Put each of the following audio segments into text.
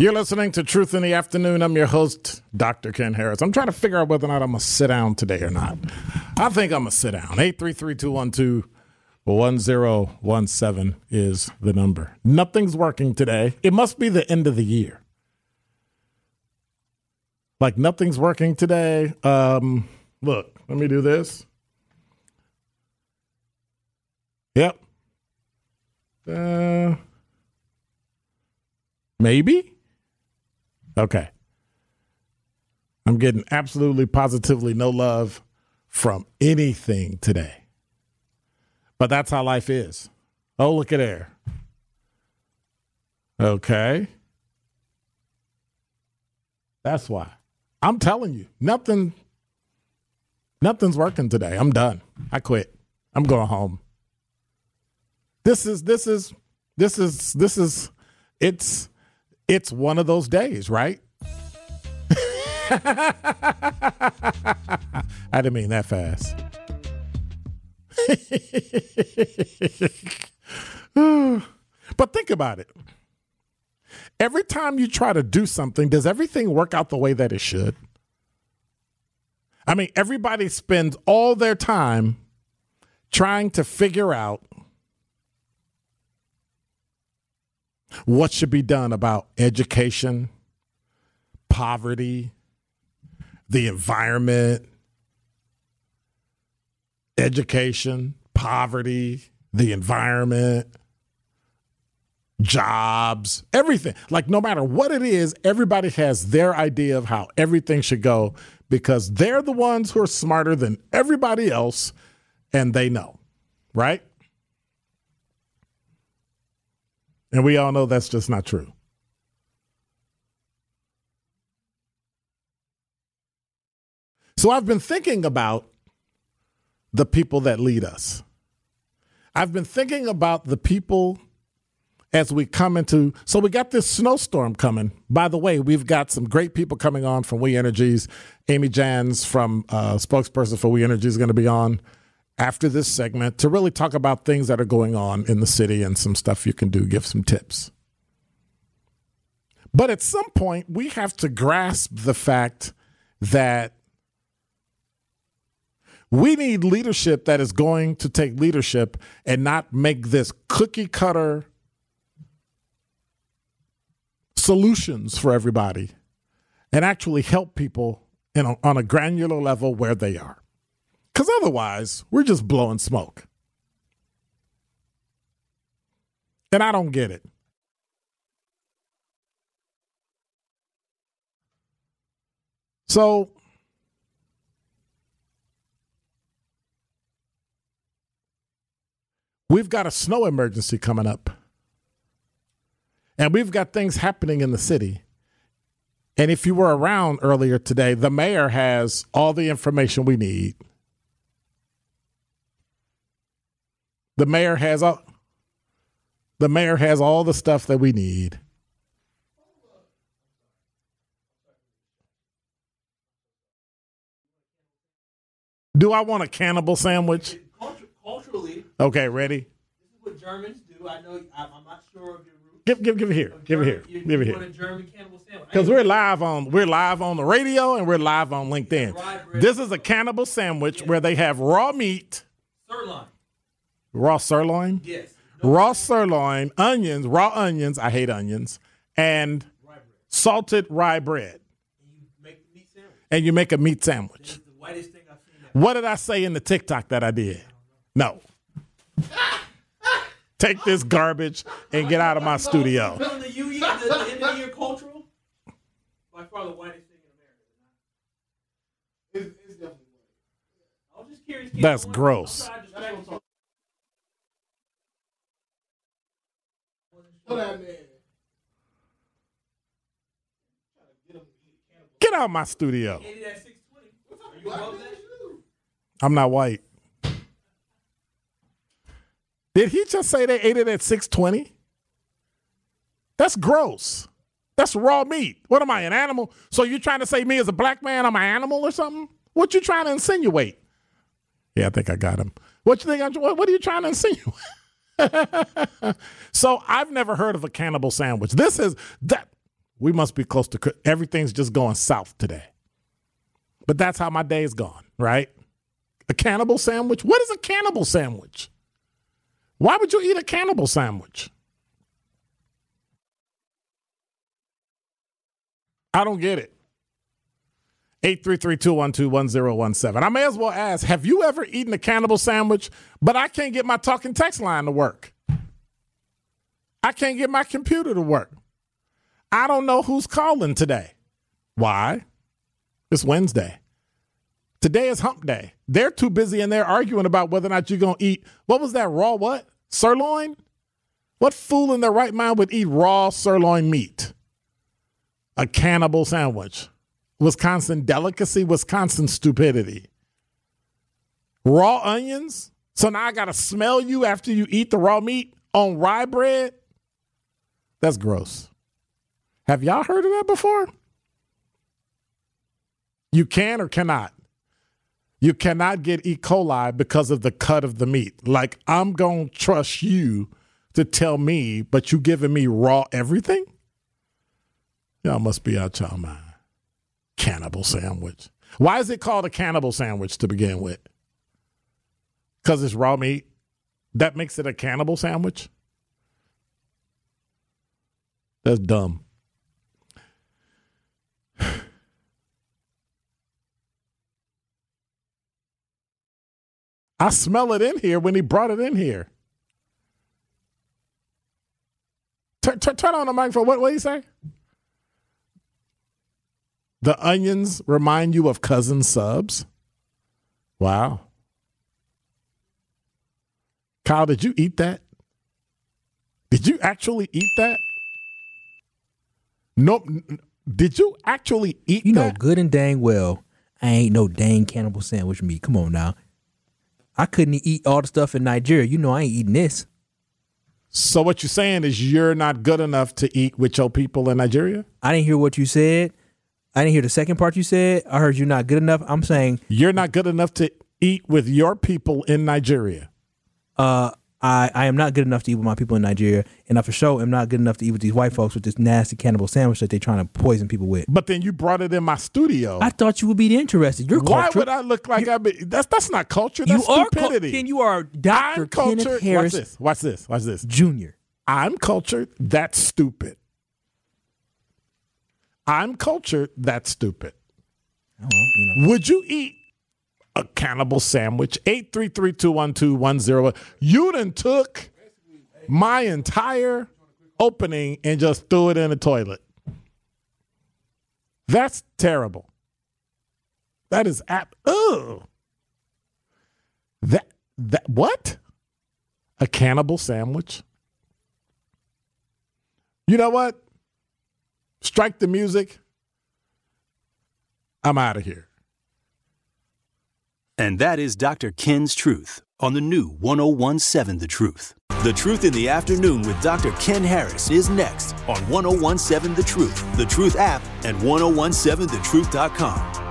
You're listening to Truth in the Afternoon. I'm your host, Dr. Ken Harris. I'm trying to figure out whether or not I'm going to sit down today or not. I think I'm going to sit down. 833 212 1017 is the number. Nothing's working today. It must be the end of the year. Like nothing's working today. Um, look, let me do this. Yep. Uh, maybe. Okay. I'm getting absolutely positively no love from anything today. But that's how life is. Oh, look at there. Okay. That's why. I'm telling you, nothing nothing's working today. I'm done. I quit. I'm going home. This is this is this is this is it's it's one of those days, right? I didn't mean that fast. but think about it. Every time you try to do something, does everything work out the way that it should? I mean, everybody spends all their time trying to figure out what should be done about education, poverty, the environment, education, poverty, the environment, jobs, everything. Like, no matter what it is, everybody has their idea of how everything should go because they're the ones who are smarter than everybody else and they know, right? And we all know that's just not true. So I've been thinking about the people that lead us. I've been thinking about the people as we come into. So we got this snowstorm coming. By the way, we've got some great people coming on from We Energies. Amy Jahns from uh, spokesperson for We Energies is going to be on after this segment to really talk about things that are going on in the city and some stuff you can do, give some tips. But at some point, we have to grasp the fact that we need leadership that is going to take leadership and not make this cookie cutter solutions for everybody and actually help people a, on a granular level where they are. Because otherwise, we're just blowing smoke. And I don't get it. So, we've got a snow emergency coming up. And we've got things happening in the city. And if you were around earlier today, the mayor has all the information we need. The mayor has all the mayor has all the stuff that we need. Do I want a cannibal sandwich? Culturally, Okay, ready? this is what Germans do. I know. I'm, not sure of your roots. Give give give it here. Give it here. You, Give it here. want a German cannibal sandwich? Because we're live on we're live on the radio and we're live on LinkedIn. This is a cannibal sandwich where they have raw meat, sirloin. Raw sirloin, Yes. raw sirloin, onions, raw onions. I hate onions, and Rye salted rye bread, And you make meat sandwich. and you make a meat sandwich. the thing I've seen. Ever. What did I say in the TikTok that I did? No. Take this garbage and get out of my studio. Feeling the, you, the, the end of the year cultural. By far the whitest thing in America. It's, it's definitely I was just curious. kid. That's I wanted- gross. I'm sorry, I just felt so- Put that man. Get out of my studio. Ate it at 620. Are you above that? I'm not white. Did he just say they ate it at 620? That's gross. That's raw meat. What am I, an animal? So you're trying to say me as a black man, I'm an animal or something? What you trying to insinuate? Yeah, I think I got him. What you think? I'm, what, what are you trying to insinuate? so I've never heard of a cannibal sandwich. This is that. We must be close to. Everything's just going south today. But that's how my day's gone, right? A cannibal sandwich? What is a cannibal sandwich? Why would you eat a cannibal sandwich? I don't get it. 833-212-1017. I may as well ask, have you ever eaten a cannibal sandwich, but I can't get my talking text line to work? I can't get my computer to work. I don't know who's calling today. Why? It's Wednesday. Today is hump day. They're too busy and they're arguing about whether or not you're going to eat. What was that raw what? Sirloin? What fool in their right mind would eat raw sirloin meat? A cannibal sandwich. Wisconsin delicacy, Wisconsin stupidity. Raw onions? So now I got to smell you after you eat the raw meat on rye bread? That's gross. Have y'all heard of that before? You can or cannot. You cannot get E. coli because of the cut of the meat. Like, I'm going to trust you to tell me, but you giving me raw everything? Y'all must be out y'all mind. Cannibal sandwich. Why is it called a cannibal sandwich to begin with? Because it's raw meat? That makes it a cannibal sandwich? That's dumb. I smell it in here when he brought it in here. Turn, turn, turn on the microphone. What do you say? The onions remind you of Cousins Subs. Wow. Kyle, did you eat that? Did you actually eat that? Nope. Did you actually eat You know that? good and dang well, I ain't no dang cannibal sandwich meat. Come on now. I couldn't eat all the stuff in Nigeria. You know I ain't eating this. So what you're saying is you're not good enough to eat with your people in Nigeria? I didn't hear what you said. I didn't hear the second part you said. I heard you're not good enough. I'm saying You're not good enough to eat with your people in Nigeria. uh, I, I am not good enough to eat with my people in Nigeria, and I for sure am not good enough to eat with these white folks with this nasty cannibal sandwich that they're trying to poison people with. But then you brought it in my studio. I thought you would be interested. You're Why cultured. would I look like I be that's that's not culture, you that's are stupidity. Ken, you are cultured. Kenneth Harris Watch this. Watch this. Watch this. Jr. I'm cultured. That's stupid. I'm cultured, that's stupid. Oh, well, you know. Would you eat a cannibal sandwich? 833-212-10. You done took my entire opening and just threw it in the toilet. That's terrible. That is app. Ugh. That that what? A cannibal sandwich? You know what? Strike the music. I'm out of here. And that is Dr. Ken's Truth on the new 1017 The Truth. The Truth in the Afternoon with Dr. Ken Harris is next on 1017 The Truth, The Truth app, and 1017thetruth.com.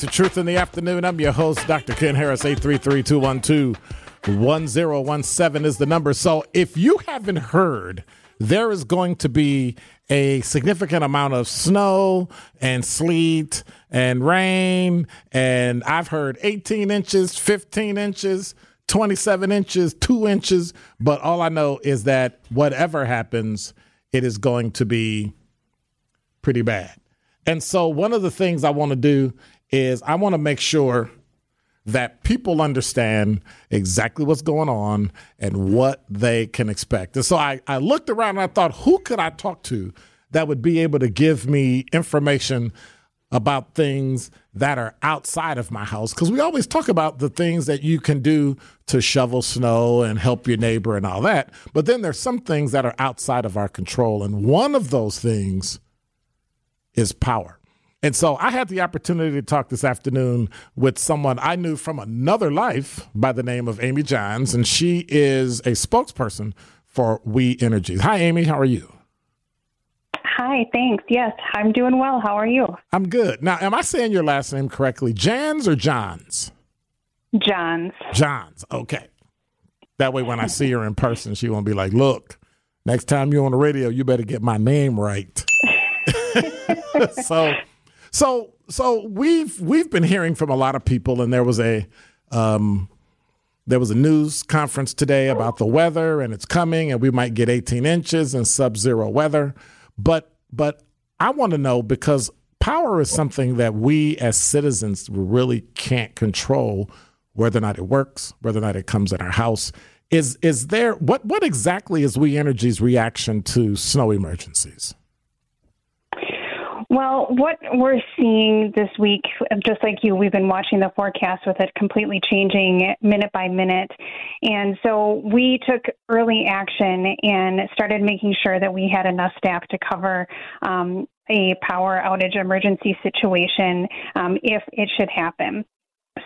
to Truth in the Afternoon. I'm your host, Dr. Ken Harris. 833-212-1017 is the number. So if you haven't heard, there is going to be a significant amount of snow and sleet and rain. And I've heard 18 inches, 15 inches, 27 inches, two inches. But all I know is that whatever happens, it is going to be pretty bad. And so, one of the things I want to do is I want to make sure that people understand exactly what's going on and what they can expect. And so, I, I looked around and I thought, who could I talk to that would be able to give me information about things that are outside of my house? Because we always talk about the things that you can do to shovel snow and help your neighbor and all that. But then there's some things that are outside of our control. And one of those things is power. And so I had the opportunity to talk this afternoon with someone I knew from another life by the name of Amy Jahns, and she is a spokesperson for We Energies. Hi, Amy. How are you? Hi, thanks. Yes, I'm doing well. How are you? I'm good. Now, am I saying your last name correctly? Jans or Johns? Johns. Johns. Okay. That way, when I see her in person, she won't be like, look, next time you're on the radio, you better get my name right. so so so we've we've been hearing from a lot of people and there was a um there was a news conference today about the weather and it's coming and we might get 18 inches and sub-zero weather. But but I want to know because power is something that we as citizens really can't control whether or not it works whether or not it comes in our house. Is is there what what exactly is We Energies reaction to snow emergencies Well, what we're seeing this week, just like you, we've been watching the forecast with it completely changing minute by minute. And so we took early action and started making sure that we had enough staff to cover um, a power outage emergency situation um, if it should happen.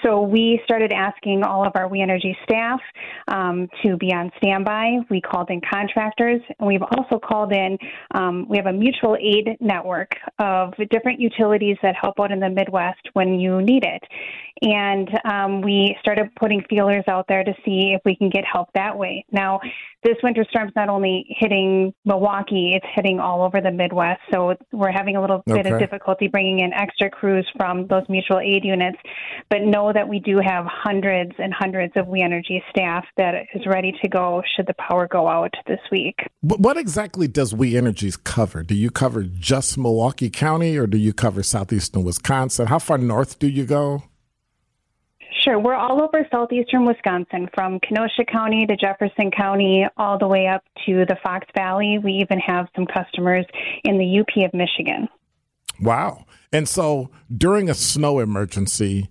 So we started asking all of our We Energy staff um, to be on standby. We called in contractors, and we've also called in. Um, we have a mutual aid network of different utilities that help out in the Midwest when you need it. And um, we started putting feelers out there to see if we can get help that way. Now, this winter storm's not only hitting Milwaukee; it's hitting all over the Midwest. So we're having a little bit of difficulty bringing in extra crews from those mutual aid units. But know that we do have hundreds and hundreds of We Energy staff that is ready to go should the power go out this week. But what exactly does We Energies cover? Do you cover just Milwaukee County or do you cover southeastern Wisconsin? How far north do you go? Sure. We're all over southeastern Wisconsin, from Kenosha County to Jefferson County, all the way up to the Fox Valley. We even have some customers in the UP of Michigan. Wow. And so during a snow emergency,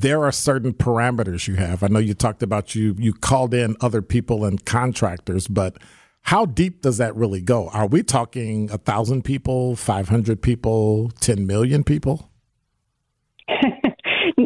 there are certain parameters you have. I know you talked about you you called in other people and contractors, but how deep does that really go? Are we talking a thousand people, five hundred people, ten million people?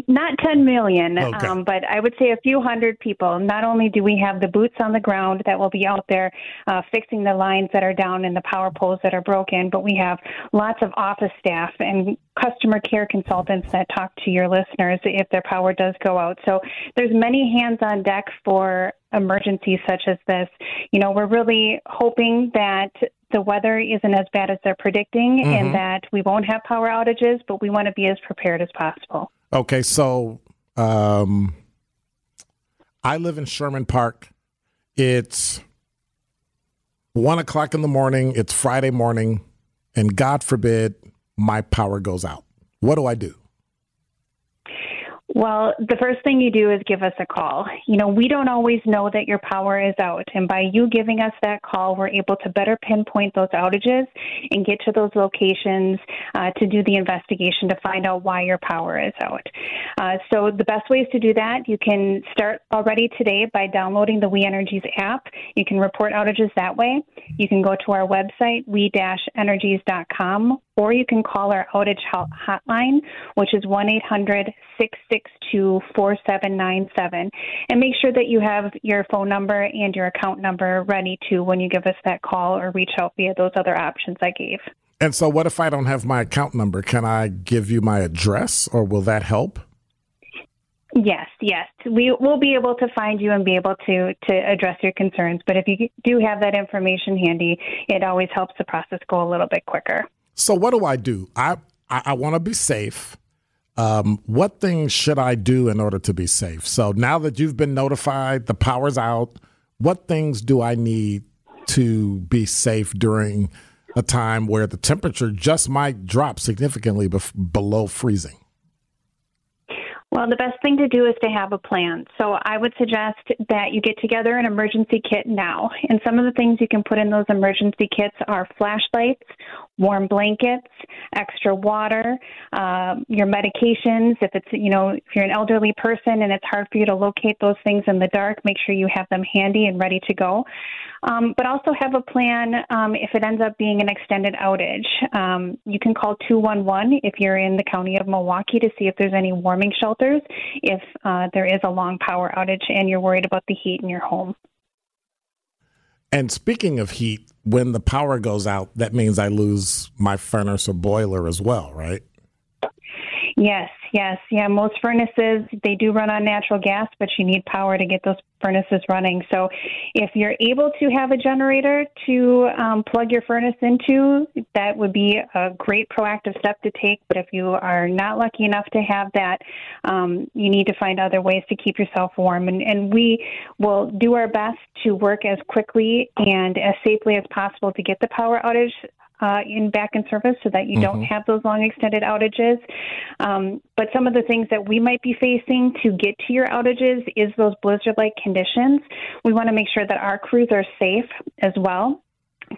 Not 10 million, Okay. um, but I would say a few hundred people. Not only do we have the boots on the ground that will be out there uh, fixing the lines that are down and the power poles that are broken, but we have lots of office staff and customer care consultants that talk to your listeners if their power does go out. So there's many hands on deck for emergencies such as this. You know, we're really hoping that the weather isn't as bad as they're predicting and that we won't have power outages, but we want to be as prepared as possible. Okay, so um, I live in Sherman Park. It's one o'clock in the morning. It's Friday morning, and God forbid my power goes out. What do I do? Well, the first thing you do is give us a call. You know, we don't always know that your power is out. And by you giving us that call, we're able to better pinpoint those outages and get to those locations uh, to do the investigation to find out why your power is out. Uh, so, the best ways to do that, you can start already today by downloading the We Energies app. You can report outages that way. You can go to our website, we-energies.com, or you can call our outage hotline, which is 1 800 662 4797. And make sure that you have your phone number and your account number ready to when you give us that call or reach out via those other options I gave. And so, what if I don't have my account number? Can I give you my address, or will that help? Yes, yes. We will be able to find you and be able to, to address your concerns. But if you do have that information handy, it always helps the process go a little bit quicker. So, what do I do? I I, I want to be safe. Um, what things should I do in order to be safe? So now that you've been notified, the power's out. What things do I need to be safe during a time where the temperature just might drop significantly below freezing? Well, the best thing to do is to have a plan. So I would suggest that you get together an emergency kit now. And some of the things you can put in those emergency kits are flashlights, warm blankets, extra water, um, your medications. If it's, you know, if you're an elderly person and it's hard for you to locate those things in the dark, make sure you have them handy and ready to go. Um, but also have a plan um, if it ends up being an extended outage. Um, you can call 211 if you're in the county of Milwaukee to see if there's any warming shelters if uh, there is a long power outage and you're worried about the heat in your home. And speaking of heat, when the power goes out, that means I lose my furnace or boiler as well, right? Yes, yes, yeah. Most furnaces they do run on natural gas, but you need power to get those furnaces running. So, if you're able to have a generator to um, plug your furnace into, that would be a great proactive step to take. But if you are not lucky enough to have that, um, you need to find other ways to keep yourself warm. And, and we will do our best to work as quickly and as safely as possible to get the power outage uh, in back in service so that you don't have those long extended outages. Um, but some of the things that we might be facing to get to your outages is those blizzard like conditions. We want to make sure that our crews are safe as well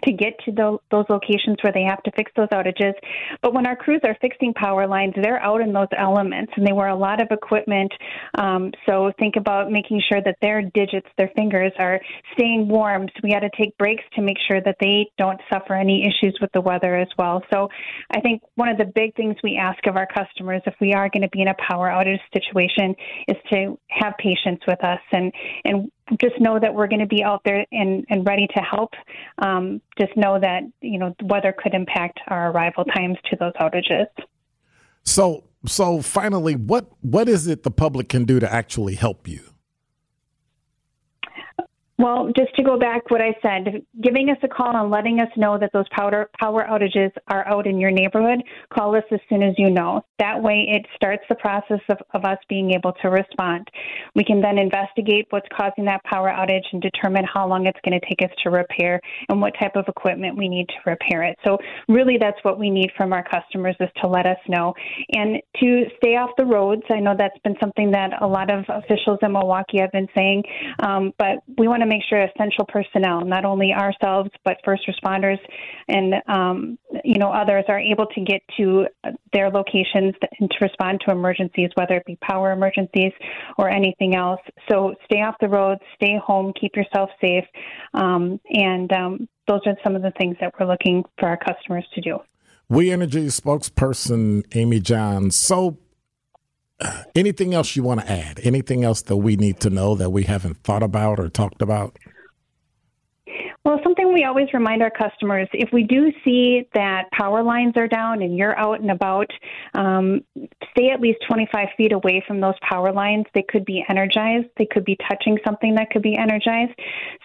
to get to tho- those locations where they have to fix those outages. But when our crews are fixing power lines, they're out in those elements and they wear a lot of equipment. Um, so think about making sure that their digits, their fingers, are staying warm. So we got to take breaks to make sure that they don't suffer any issues with the weather as well. So I think one of the big things we ask of our customers if we are going to be in a power outage situation is to have patience with us and and just know that we're going to be out there and, and ready to help. Um, just know that you know the weather could impact our arrival times to those outages. So, so finally, what what is it the public can do to actually help you? Well, just to go back what I said, giving us a call and letting us know that those power power outages are out in your neighborhood, call us as soon as you know. That way it starts the process of, of us being able to respond. We can then investigate what's causing that power outage and determine how long it's going to take us to repair and what type of equipment we need to repair it. So really that's what we need from our customers is to let us know. And to stay off the roads, I know that's been something that a lot of officials in Milwaukee have been saying, um, but we want to make sure essential personnel, not only ourselves, but first responders and, um, you know, others are able to get to their locations and to respond to emergencies, whether it be power emergencies or anything else. So stay off the roads, stay home, keep yourself safe. Um, and um, those are some of the things that we're looking for our customers to do. We Energy spokesperson Amy Jahns. So, anything else you want to add? Anything else that we need to know that we haven't thought about or talked about? Well, something we always remind our customers if we do see that power lines are down and you're out and about, um, stay at least 25 feet away from those power lines. They could be energized, they could be touching something that could be energized.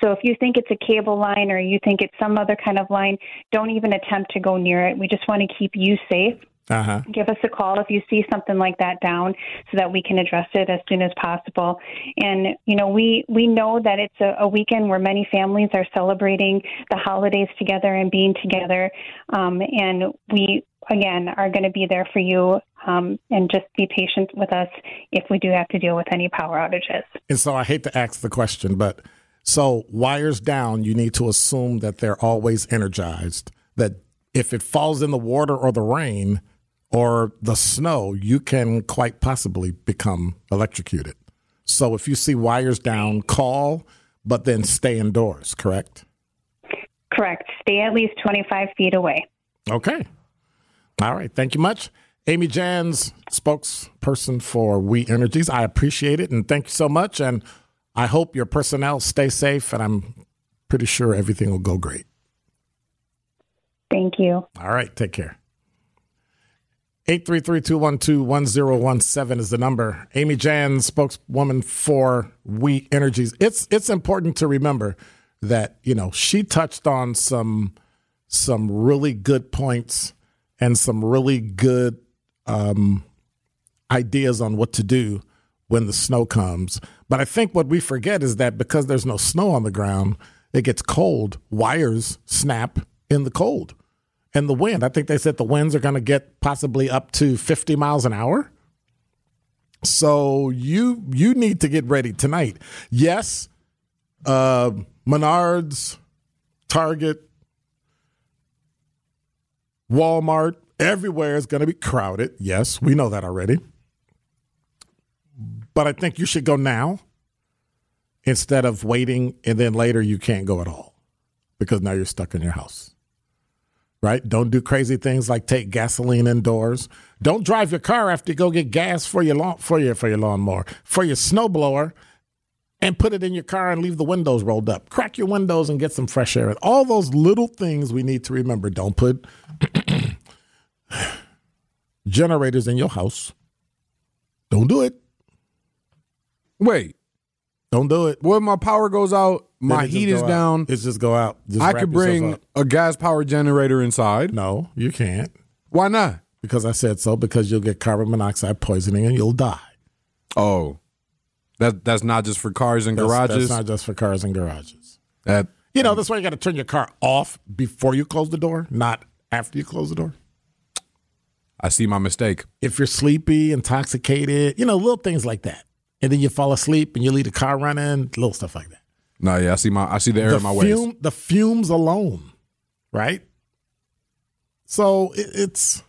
So if you think it's a cable line or you think it's some other kind of line, don't even attempt to go near it. We just want to keep you safe Uh-huh. give us a call if you see something like that down so that we can address it as soon as possible and you know we we know that it's a, a weekend where many families are celebrating the holidays together and being together um, and we again are going to be there for you um, and just be patient with us if we do have to deal with any power outages And so I hate to ask the question, but so wires down, you need to assume that they're always energized. That if it falls in the water or the rain or the snow, you can quite possibly become electrocuted. So if you see wires down, call, but then stay indoors, correct? correct stay at least 25 feet away Okay. All right. Thank you much. Amy Jahns, spokesperson for We Energies. I appreciate it and thank you so much. And I hope your personnel stay safe and I'm pretty sure everything will go great. thank you All right. Take care. 833-212-1017 is the number. Amy Jan, spokeswoman for We Energies. It's it's important to remember that, you know, she touched on some some really good points and some really good um, ideas on what to do when the snow comes. But I think what we forget is that because there's no snow on the ground, it gets cold. Wires snap in the cold and the wind. I think they said the winds are going to get possibly up to 50 miles an hour. So you you need to get ready tonight. Yes, uh, Menards, Target, Walmart, everywhere is going to be crowded. Yes, we know that already. But I think you should go now instead of waiting and then later you can't go at all because now you're stuck in your house right? Don't do crazy things like take gasoline indoors. Don't drive your car after you go get gas for your lawn for your for your lawnmower, for your snowblower, and put it in your car and leave the windows rolled up. Crack your windows and get some fresh air. And All those little things we need to remember. Don't put generators in your house. Don't do it. Wait, Don't do it. if my power goes out, my Then it just heat is out. down, It's just go out. Just I could bring a gas powered generator inside. No, you can't. Why not? Because I said so. Because you'll get carbon monoxide poisoning and you'll die. Oh, that that's not just for cars and That's, garages. That's not just for cars and garages. that You know, that's why you got to turn your car off before you close the door, not after you close the door. I see my mistake. If you're sleepy, intoxicated, you know, little things like that. And then you fall asleep and you leave the car running, little stuff like that. No, yeah, I see my I see the error the in my ways. fume, the fumes alone, right? So it, it's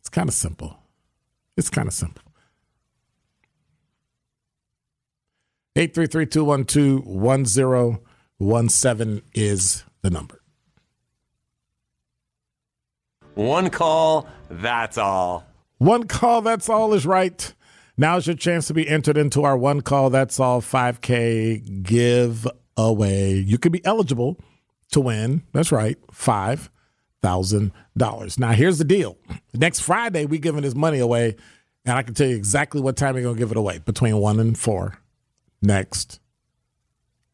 it's kind of simple. It's kind of simple. 833-212-1017 is the number. One call, that's all. One call, that's all is right. Now's your chance to be entered into our one call, that's all 5K giveaway. You could be eligible to win, that's right, $5,000. Now, here's the deal. Next Friday, we giving this money away, and I can tell you exactly what time we're going to give it away between 1 and 4 next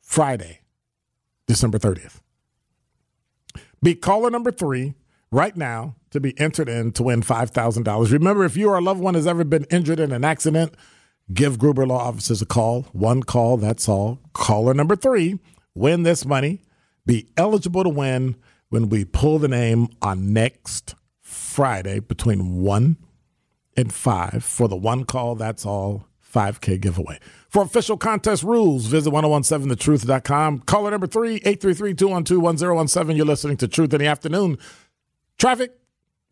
Friday. December 30th. Be caller number three right now to be entered in to win $5,000. Remember, if you or a loved one has ever been injured in an accident, give Gruber Law Offices a call. One call, that's all. Caller number three, win this money. Be eligible to win when we pull the name on next Friday between 1 and 5 for the one call, that's all 5K giveaway. For official contest rules, visit 1017thetruth.com. Caller number three, 833 212 1017. You're listening to Truth in the Afternoon. Traffic,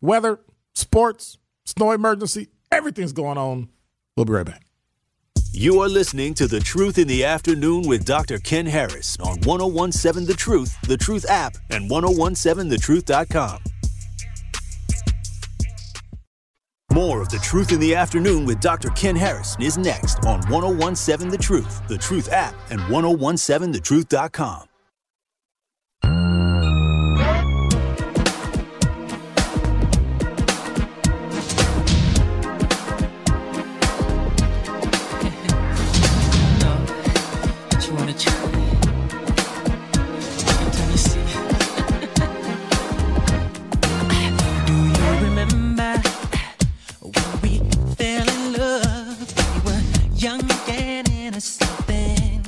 weather, sports, snow emergency, everything's going on. We'll be right back. You are listening to The Truth in the Afternoon with Dr. Ken Harris on 1017 The Truth, The Truth app, and 1017thetruth.com. More of The Truth in the Afternoon with Dr. Ken Harris is next on 1017 The Truth, The Truth app, and 1017thetruth.com.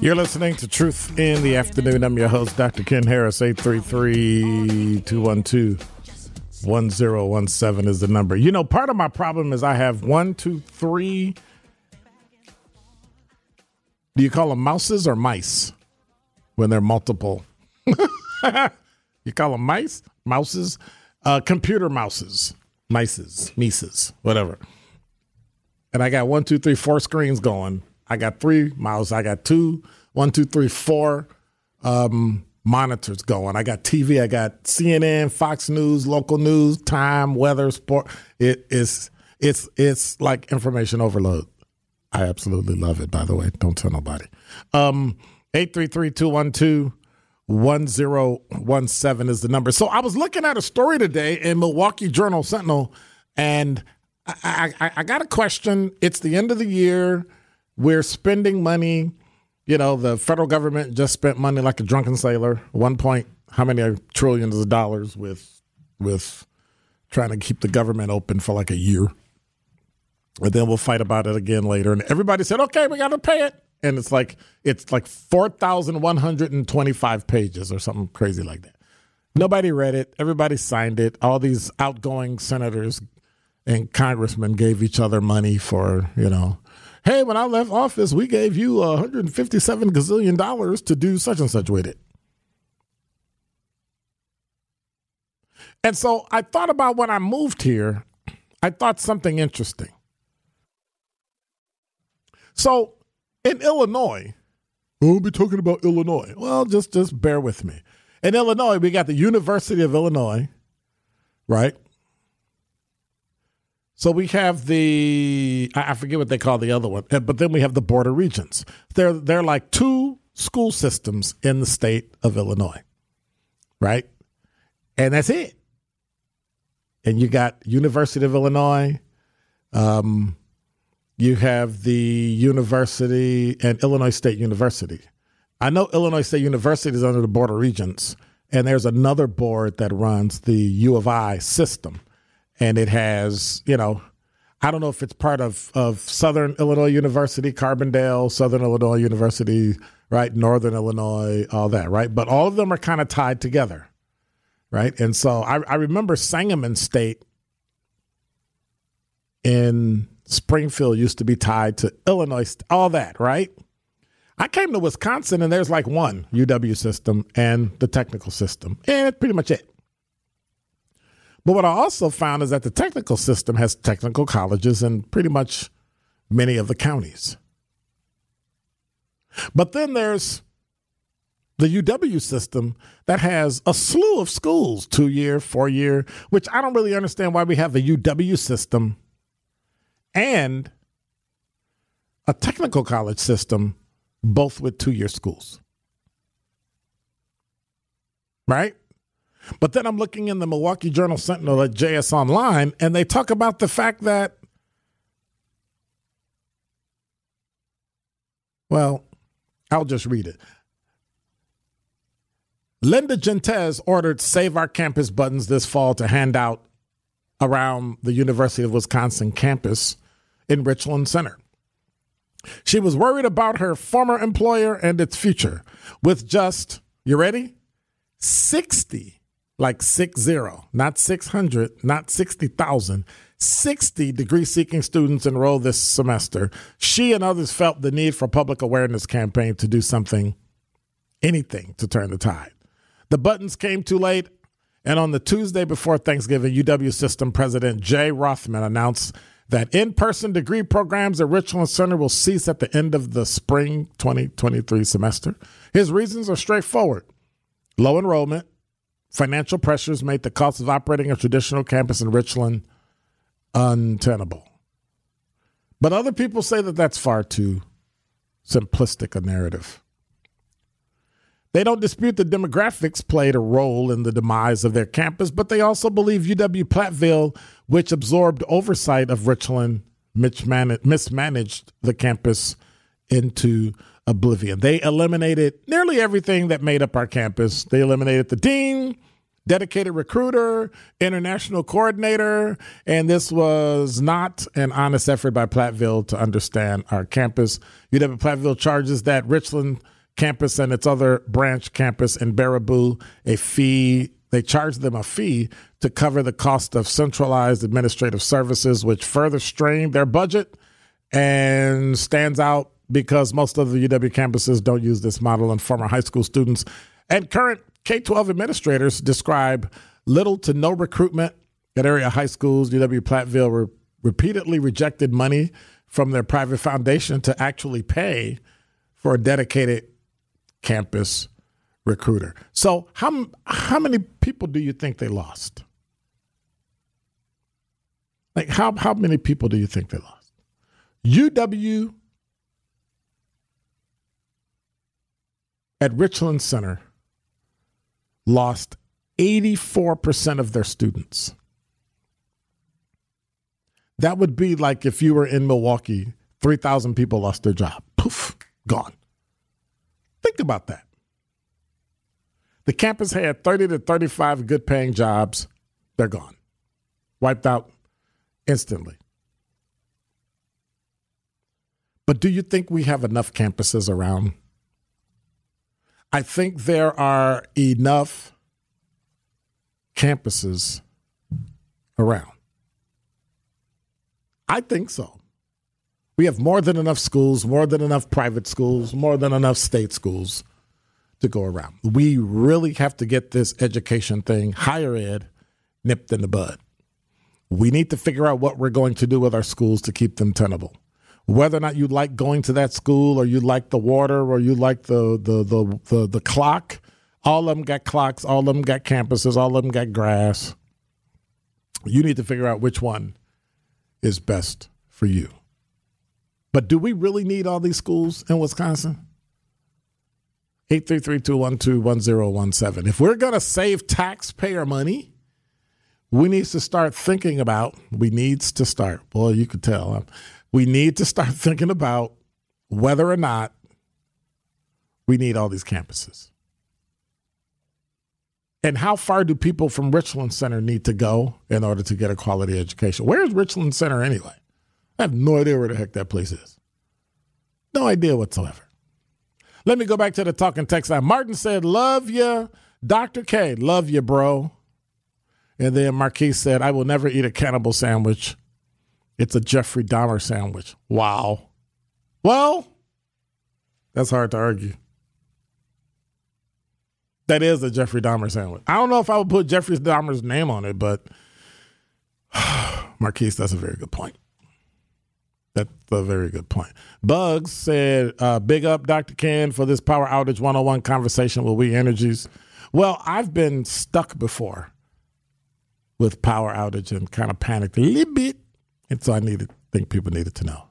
You're listening to Truth in the Afternoon. I'm your host, Dr. Ken Harris. 833 212 1017 is the number. You know, part of my problem is I have one, two, three. Do you call them mouses or mice when they're multiple? you call them mice, mouses, uh, computer mouses, mices, mices, whatever. And I got one, two, three, four screens going. I got three miles. I got two, one, two, three, four um, monitors going. I got TV. I got CNN, Fox News, local news, time, weather, sport. It is it's it's like information overload. I absolutely love it, by the way. Don't tell nobody. Um 833-212-1017 is the number. So I was looking at a story today in Milwaukee Journal Sentinel, and I, I, I got a question. It's the end of the year. We're spending money. You know, the federal government just spent money like a drunken sailor. One point, how many trillions of dollars with with trying to keep the government open for like a year and then we'll fight about it again later. And everybody said, okay, we got to pay it. And it's like it's like four thousand one hundred and twenty-five pages or something crazy like that. Nobody read it. Everybody signed it. All these outgoing senators and congressmen gave each other money for you know. Hey, when I left office, we gave you 157 gazillion dollars to do such and such with it. And so I thought about when I moved here, I thought something interesting. So in Illinois, we'll be talking about Illinois. Well, just just bear with me. In Illinois, we got the University of Illinois, right? So we have the I forget what they call the other one, uh, but then we have the border regions. They're they're like two school systems in the state of Illinois, right? And that's it. And you got University of Illinois, um, you have the university and Illinois State University. I know Illinois State University is under the Board of Regents, and there's another board that runs the U of I system, and it has you know. I don't know if it's part of, of Southern Illinois University, Carbondale, Southern Illinois University, right? Northern Illinois, all that, right? But all of them are kind of tied together, right? And so I, I remember Sangamon State in Springfield used to be tied to Illinois, all that, right? I came to Wisconsin and there's like one UW system and the technical system, and that's pretty much it. But what I also found is that the technical system has technical colleges in pretty much many of the counties. But then there's the UW system that has a slew of schools, two year, four year, which I don't really understand why we have a UW system and a technical college system, both with two year schools. Right? But then I'm looking in the Milwaukee Journal Sentinel at JS Online, and they talk about the fact that, well, I'll just read it. Linda Gentes ordered Save Our Campus buttons this fall to hand out around the University of Wisconsin campus in Richland Center. She was worried about her former employer and its future with just, you ready? 60, like six zero, not 600, not 60,000, 60 degree seeking students enrolled this semester. She and others felt the need for a public awareness campaign to do something, anything to turn the tide. The buttons came too late, and on the Tuesday before Thanksgiving, UW System President Jay Rothman announced that in person degree programs at Richland Center will cease at the end of the spring 2023 semester. His reasons are straightforward low enrollment, financial pressures made the cost of operating a traditional campus in Richland untenable. But other people say that that's far too simplistic a narrative. They don't dispute the demographics played a role in the demise of their campus, but they also believe UW Platteville, which absorbed oversight of Richland, mismanaged the campus into oblivion. They eliminated nearly everything that made up our campus. They eliminated the dean, dedicated recruiter, international coordinator, and this was not an honest effort by Platteville to understand our campus. UW Platteville charges that Richland campus and its other branch campus in Baraboo a fee. They charge them a fee to cover the cost of centralized administrative services, which further strained their budget and stands out because most of the UW campuses don't use this model, and former high school students and current K 12 administrators describe little to no recruitment at area high schools. UW Platteville re- repeatedly rejected money from their private foundation to actually pay for a dedicated campus recruiter. So, how, how many people do you think they lost? Like, how, how many people do you think they lost? UW at Richland Center lost 84% of their students. That would be like if you were in Milwaukee, 3,000 people lost their job. Poof, gone. Think about that. The campus had 30 to 35 good paying jobs. They're gone. Wiped out instantly. But do you think we have enough campuses around? I think there are enough campuses around. I think so. We have more than enough schools, more than enough private schools, more than enough state schools to go around. We really have to get this education thing, higher ed, nipped in the bud. We need to figure out what we're going to do with our schools to keep them tenable. Whether or not you like going to that school or you like the water or you like the the the the, the clock, all of them got clocks, all of them got campuses, all of them got grass. You need to figure out which one is best for you. But do we really need all these schools in Wisconsin? 833-212-1017. If we're going to save taxpayer money, we need to start thinking about, we needs to start, boy, you could tell. We need to start thinking about whether or not we need all these campuses. And how far do people from Richland Center need to go in order to get a quality education? Where is Richland Center anyway? I have no idea where the heck that place is. No idea whatsoever. Let me go back to the talking text line. Martin said, Love you, Dr. K. Love you, bro. And then Marquis said, I will never eat a cannibal sandwich. It's a Jeffrey Dahmer sandwich. Wow. Well, that's hard to argue. That is a Jeffrey Dahmer sandwich. I don't know if I would put Jeffrey Dahmer's name on it, but Marquise, that's a very good point. That's a very good point. Bugs said, uh, Big up Dr. Ken for this Power Outage 101 conversation with We Energies. Well, I've been stuck before with power outage and kind of panicked a little bit. And so I needed, think people needed to know.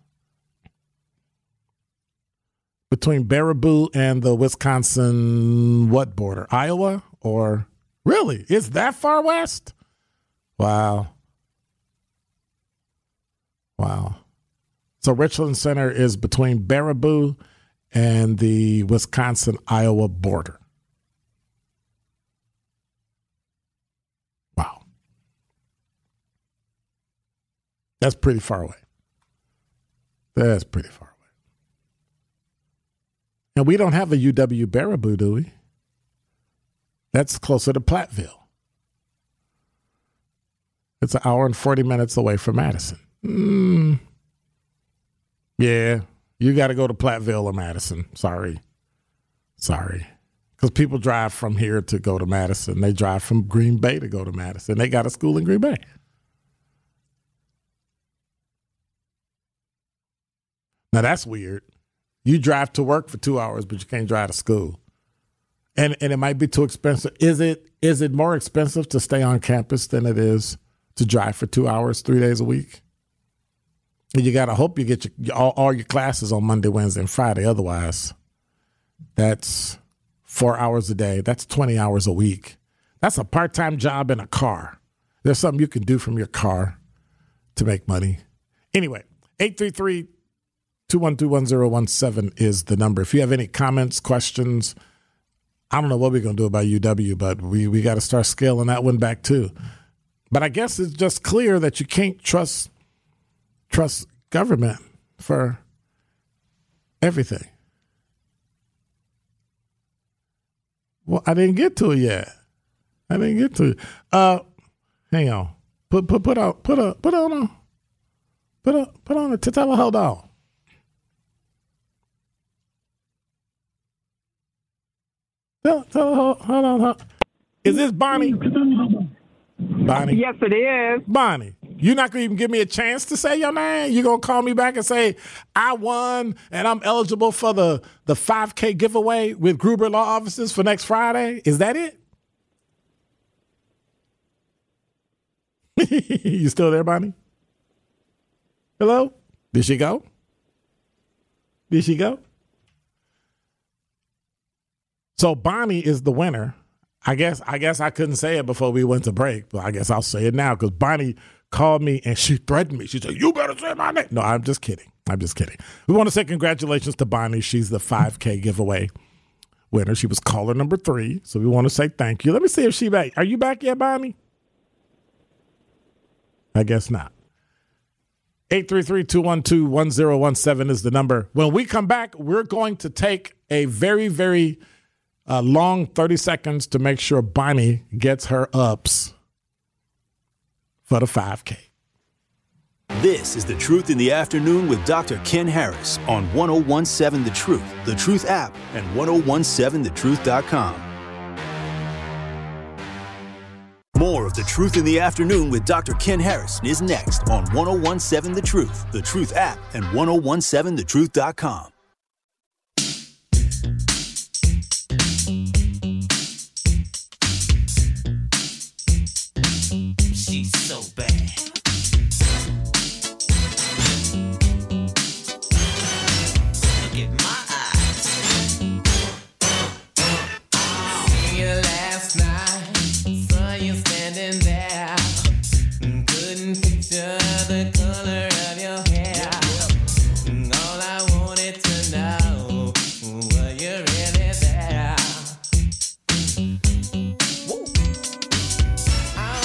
Between Baraboo and the Wisconsin, what border? Iowa? Or really? Is that far west? Wow. Wow. So Richland Center is between Baraboo and the Wisconsin Iowa border. That's pretty far away. That's pretty far away. And we don't have a UW Baraboo, do we? That's closer to Platteville. It's an hour and 40 minutes away from Madison. Mm. Yeah, you got to go to Platteville or Madison. Sorry. Sorry. Because people drive from here to go to Madison. They drive from Green Bay to go to Madison. They got a school in Green Bay. Now that's weird. You drive to work for two hours, but you can't drive to school. And and it might be too expensive. Is it is it more expensive to stay on campus than it is to drive for two hours, three days a week? And you gotta hope you get your, all, all your classes on Monday, Wednesday, and Friday. Otherwise, that's four hours a day. That's twenty hours a week. That's a part time job in a car. There's something you can do from your car to make money. Anyway, 833 2121017 is the number. If you have any comments, questions, I don't know what we're going to do about UW, but we, we got to start scaling that one back too. But I guess it's just clear that you can't trust trust government for everything. Well, I didn't get to it yet. I didn't get to it. Uh, hang on. Put put put on put a put on a put a put on a Tatella. Hold on. Tell, tell, hold, hold on. Hold. Is this Bonnie? Bonnie. Yes, it is. Bonnie, you're not going to even give me a chance to say your name? You're going to call me back and say, I won and I'm eligible for the, the 5K giveaway with Gruber Law Offices for next Friday? Is that it? you still there, Bonnie? Hello? Did she go? Did she go? So Bonnie is the winner. I guess I guess I couldn't say it before we went to break, but I guess I'll say it now because Bonnie called me and she threatened me. She said, "You better say my name." No, I'm just kidding. I'm just kidding. We want to say congratulations to Bonnie. She's the 5K giveaway winner. She was caller number three, so we want to say thank you. Let me see if she back. Are you back yet, Bonnie? I guess not. 833-212-1017 is the number. When we come back, we're going to take a very, very uh, long 30 seconds to make sure Bonnie gets her ups for the 5K. This is The Truth in the Afternoon with Dr. Ken Harris on 1017 The Truth, The Truth app, and 1017thetruth.com. More of The Truth in the Afternoon with Dr. Ken Harris is next on 1017 The Truth, The Truth app, and 1017thetruth.com.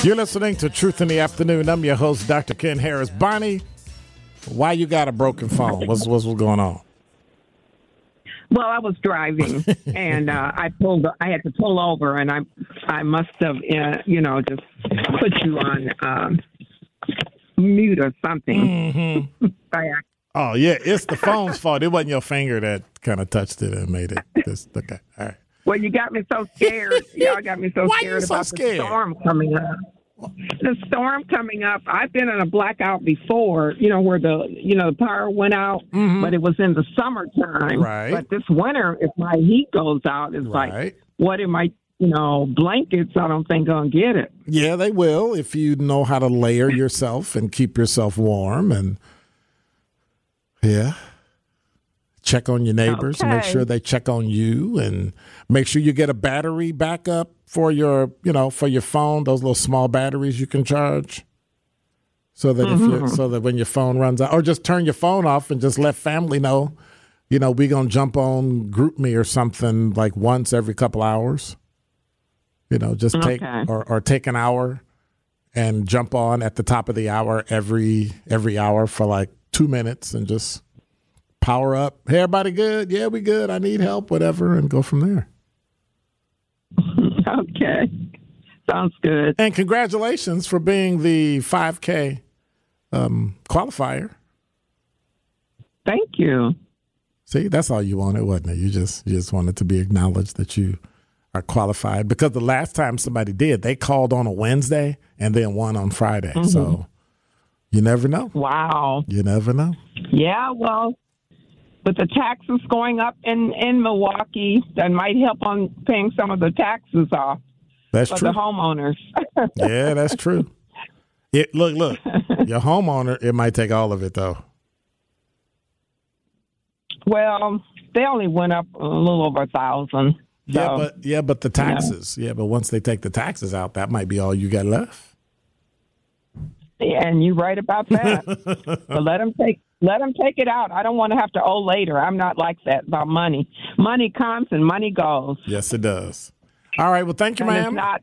You're listening to Truth in the Afternoon. I'm your host, Dr. Ken Harris. Bonnie, why you got a broken phone? What's what's going on? Well, I was driving and uh, I pulled. I had to pull over, and I, I must have, uh, you know, just put you on um, mute or something. Ac- Oh yeah, it's the phone's fault. It wasn't your finger that kind of touched it and made it. Just okay. All right. well, you got me so scared. Y'all got me so Why scared so about scared? the storm coming up. The storm coming up. I've been in a blackout before. You know where the you know the power went out, mm-hmm. but it was in the summertime. Right. But this winter, if my heat goes out, it's Right. like what am I? You know, blankets. I don't think gonna get it. Yeah, they will if you know how to layer yourself and keep yourself warm and yeah. Check on your neighbors and make sure they check on you and make sure you get a battery backup for your, you know, for your phone, those little small batteries you can charge. So that if you mm-hmm. so that when your phone runs out or just turn your phone off and just let family know, you know, we going to jump on GroupMe or something like once every couple hours. You know, just take Okay. or, or take an hour and jump on at the top of the hour every every hour for like two minutes and just power up. Hey, everybody good? Yeah, we good. I need help, whatever, and go from there. okay. Sounds good. And congratulations for being the 5K um, qualifier. Thank you. See, that's all you wanted, wasn't it? You just you just wanted to be acknowledged that you are qualified because the last time somebody did, they called on a Wednesday and then won on Friday. Mhm. So you never know. Wow. You never know. Yeah, well, with the taxes going up in in Milwaukee, that might help on paying some of the taxes off That's for true. the homeowners. yeah, that's true. It, look, look, your homeowner, it might take all of it though. well, they only went up a little over a thousand. Yeah, but yeah, but the taxes. Yeah, but once they take the taxes out, that might be all you got left. Yeah, and you're right about that. but let them take let them take it out. I don't want to have to owe later. I'm not like that about money. Money comes and money goes. Yes, it does. All right. Well, thank you, And ma'am. not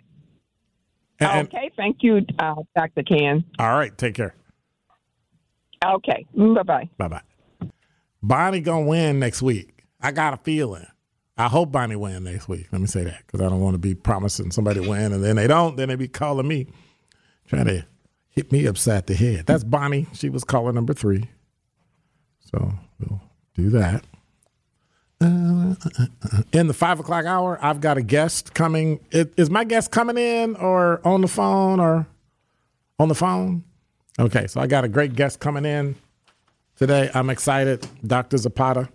And- okay. Thank you, uh, Dr. Ken. all right. Take care. Okay. Bye bye. Bye bye. Bonnie gonna win next week. I got a feeling. I hope Bonnie win next week. Let me say that because I don't want to be promising somebody win and then they don't. Then they be calling me, trying to hit me upside the head. That's Bonnie. She was caller number three. So we'll do that. Uh, in the five o'clock hour, I've got a guest coming. Is my guest coming in or on the phone or on the phone? Okay, so I got a great guest coming in today. I'm excited. Dr. Zapata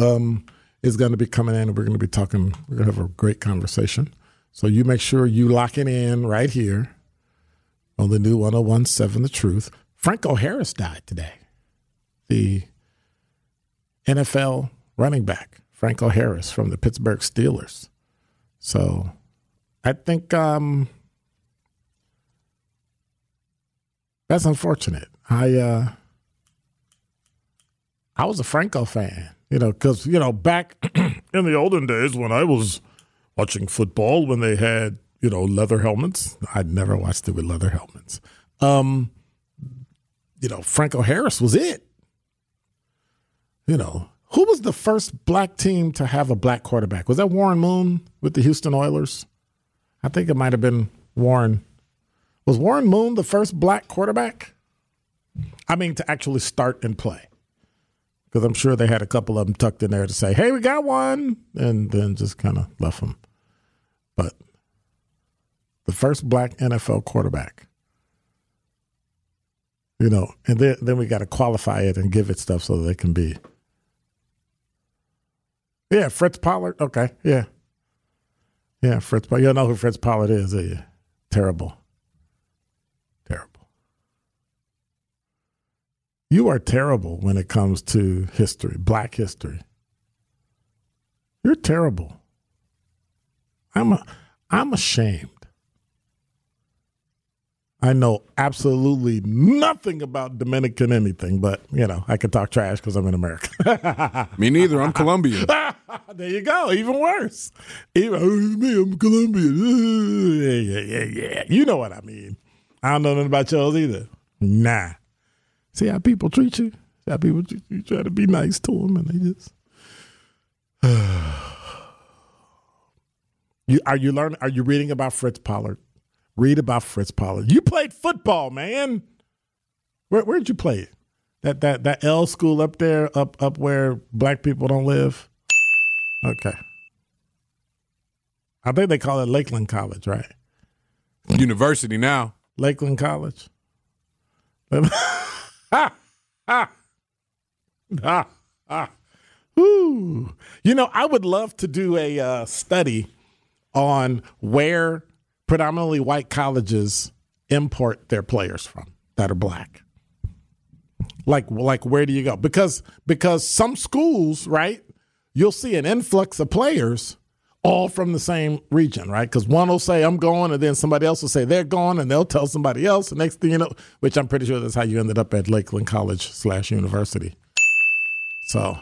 um, is going to be coming in and we're going to be talking. We're going to have a great conversation. So you make sure you lock it in right here on the new 1017 The Truth. Franco Harris died today. The NFL running back, Franco Harris from the Pittsburgh Steelers. So I think um, that's unfortunate. I uh, I was a Franco fan, you know, because you know back in the olden days when I was watching football, when they had you know leather helmets, I'd never watched it with leather helmets. Um, you know, Franco Harris was it. You know, who was the first black team to have a black quarterback? Was that Warren Moon with the Houston Oilers? I think it might have been Warren. Was Warren Moon the first black quarterback? I mean, to actually start and play. Because I'm sure they had a couple of them tucked in there to say, hey, we got one, and then just kind of left them. But the first black NFL quarterback. You know, and then, then we got to qualify it and give it stuff so it can be. Yeah, Fritz Pollard. Okay, yeah. Yeah, Fritz Pollard. You know who Fritz Pollard is, do you? Terrible. Terrible. You are terrible when it comes to history, black history. You're terrible. I'm a, I'm ashamed. I know absolutely nothing about Dominican anything, but you know I can talk trash because I'm in America. Me neither. I'm Colombian. there you go. Even worse. Even oh, me, I'm Colombian. Yeah, yeah, yeah, yeah. You know what I mean. I don't know nothing about yours either. Nah. See how people treat you. See how people treat you. You try to be nice to them, and they just. you are you learning? Are you reading about Fritz Pollard? Read about Fritz Pollard. You played football, man. Where where'd you play? That that that L school up there, up up where black people don't live. Okay. I think they call it Lakeland College, right? University now. Lakeland College. ah, ah, ah, ah. Woo. You know, I would love to do a uh, study on where predominantly white colleges import their players from that are black. Like, like where do you go? Because because some schools, right? You'll see an influx of players all from the same region, right? Because one will say I'm going, and then somebody else will say they're going, and they'll tell somebody else. The next thing you know, which I'm pretty sure that's how you ended up at Lakeland College slash University. So,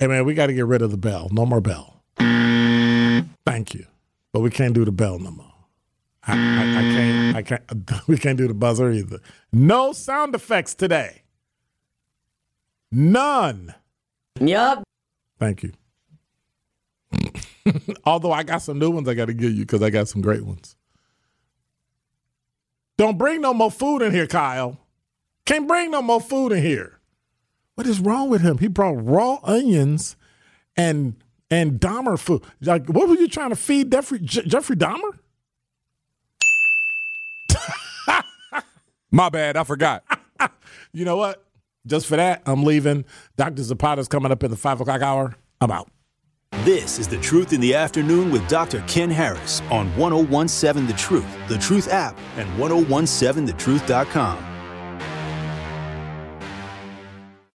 hey man, we got to get rid of the bell. No more bell. Thank you, but we can't do the bell no more. I, I, I can't. I can't. We can't do the buzzer either. No sound effects today. None. Yup. Thank you. Although I got some new ones I got to give you because I got some great ones. Don't bring no more food in here, Kyle. Can't bring no more food in here. What is wrong with him? He brought raw onions and and Dahmer food. Like, what were you trying to feed Jeffrey, Je- Jeffrey Dahmer? My bad, I forgot. You know what? Just for that, I'm leaving. Dr. Zapata's coming up in the five o'clock hour. I'm out. This is The Truth in the Afternoon with Dr. Ken Harris on 1017 The Truth, The Truth app, and 1017thetruth.com.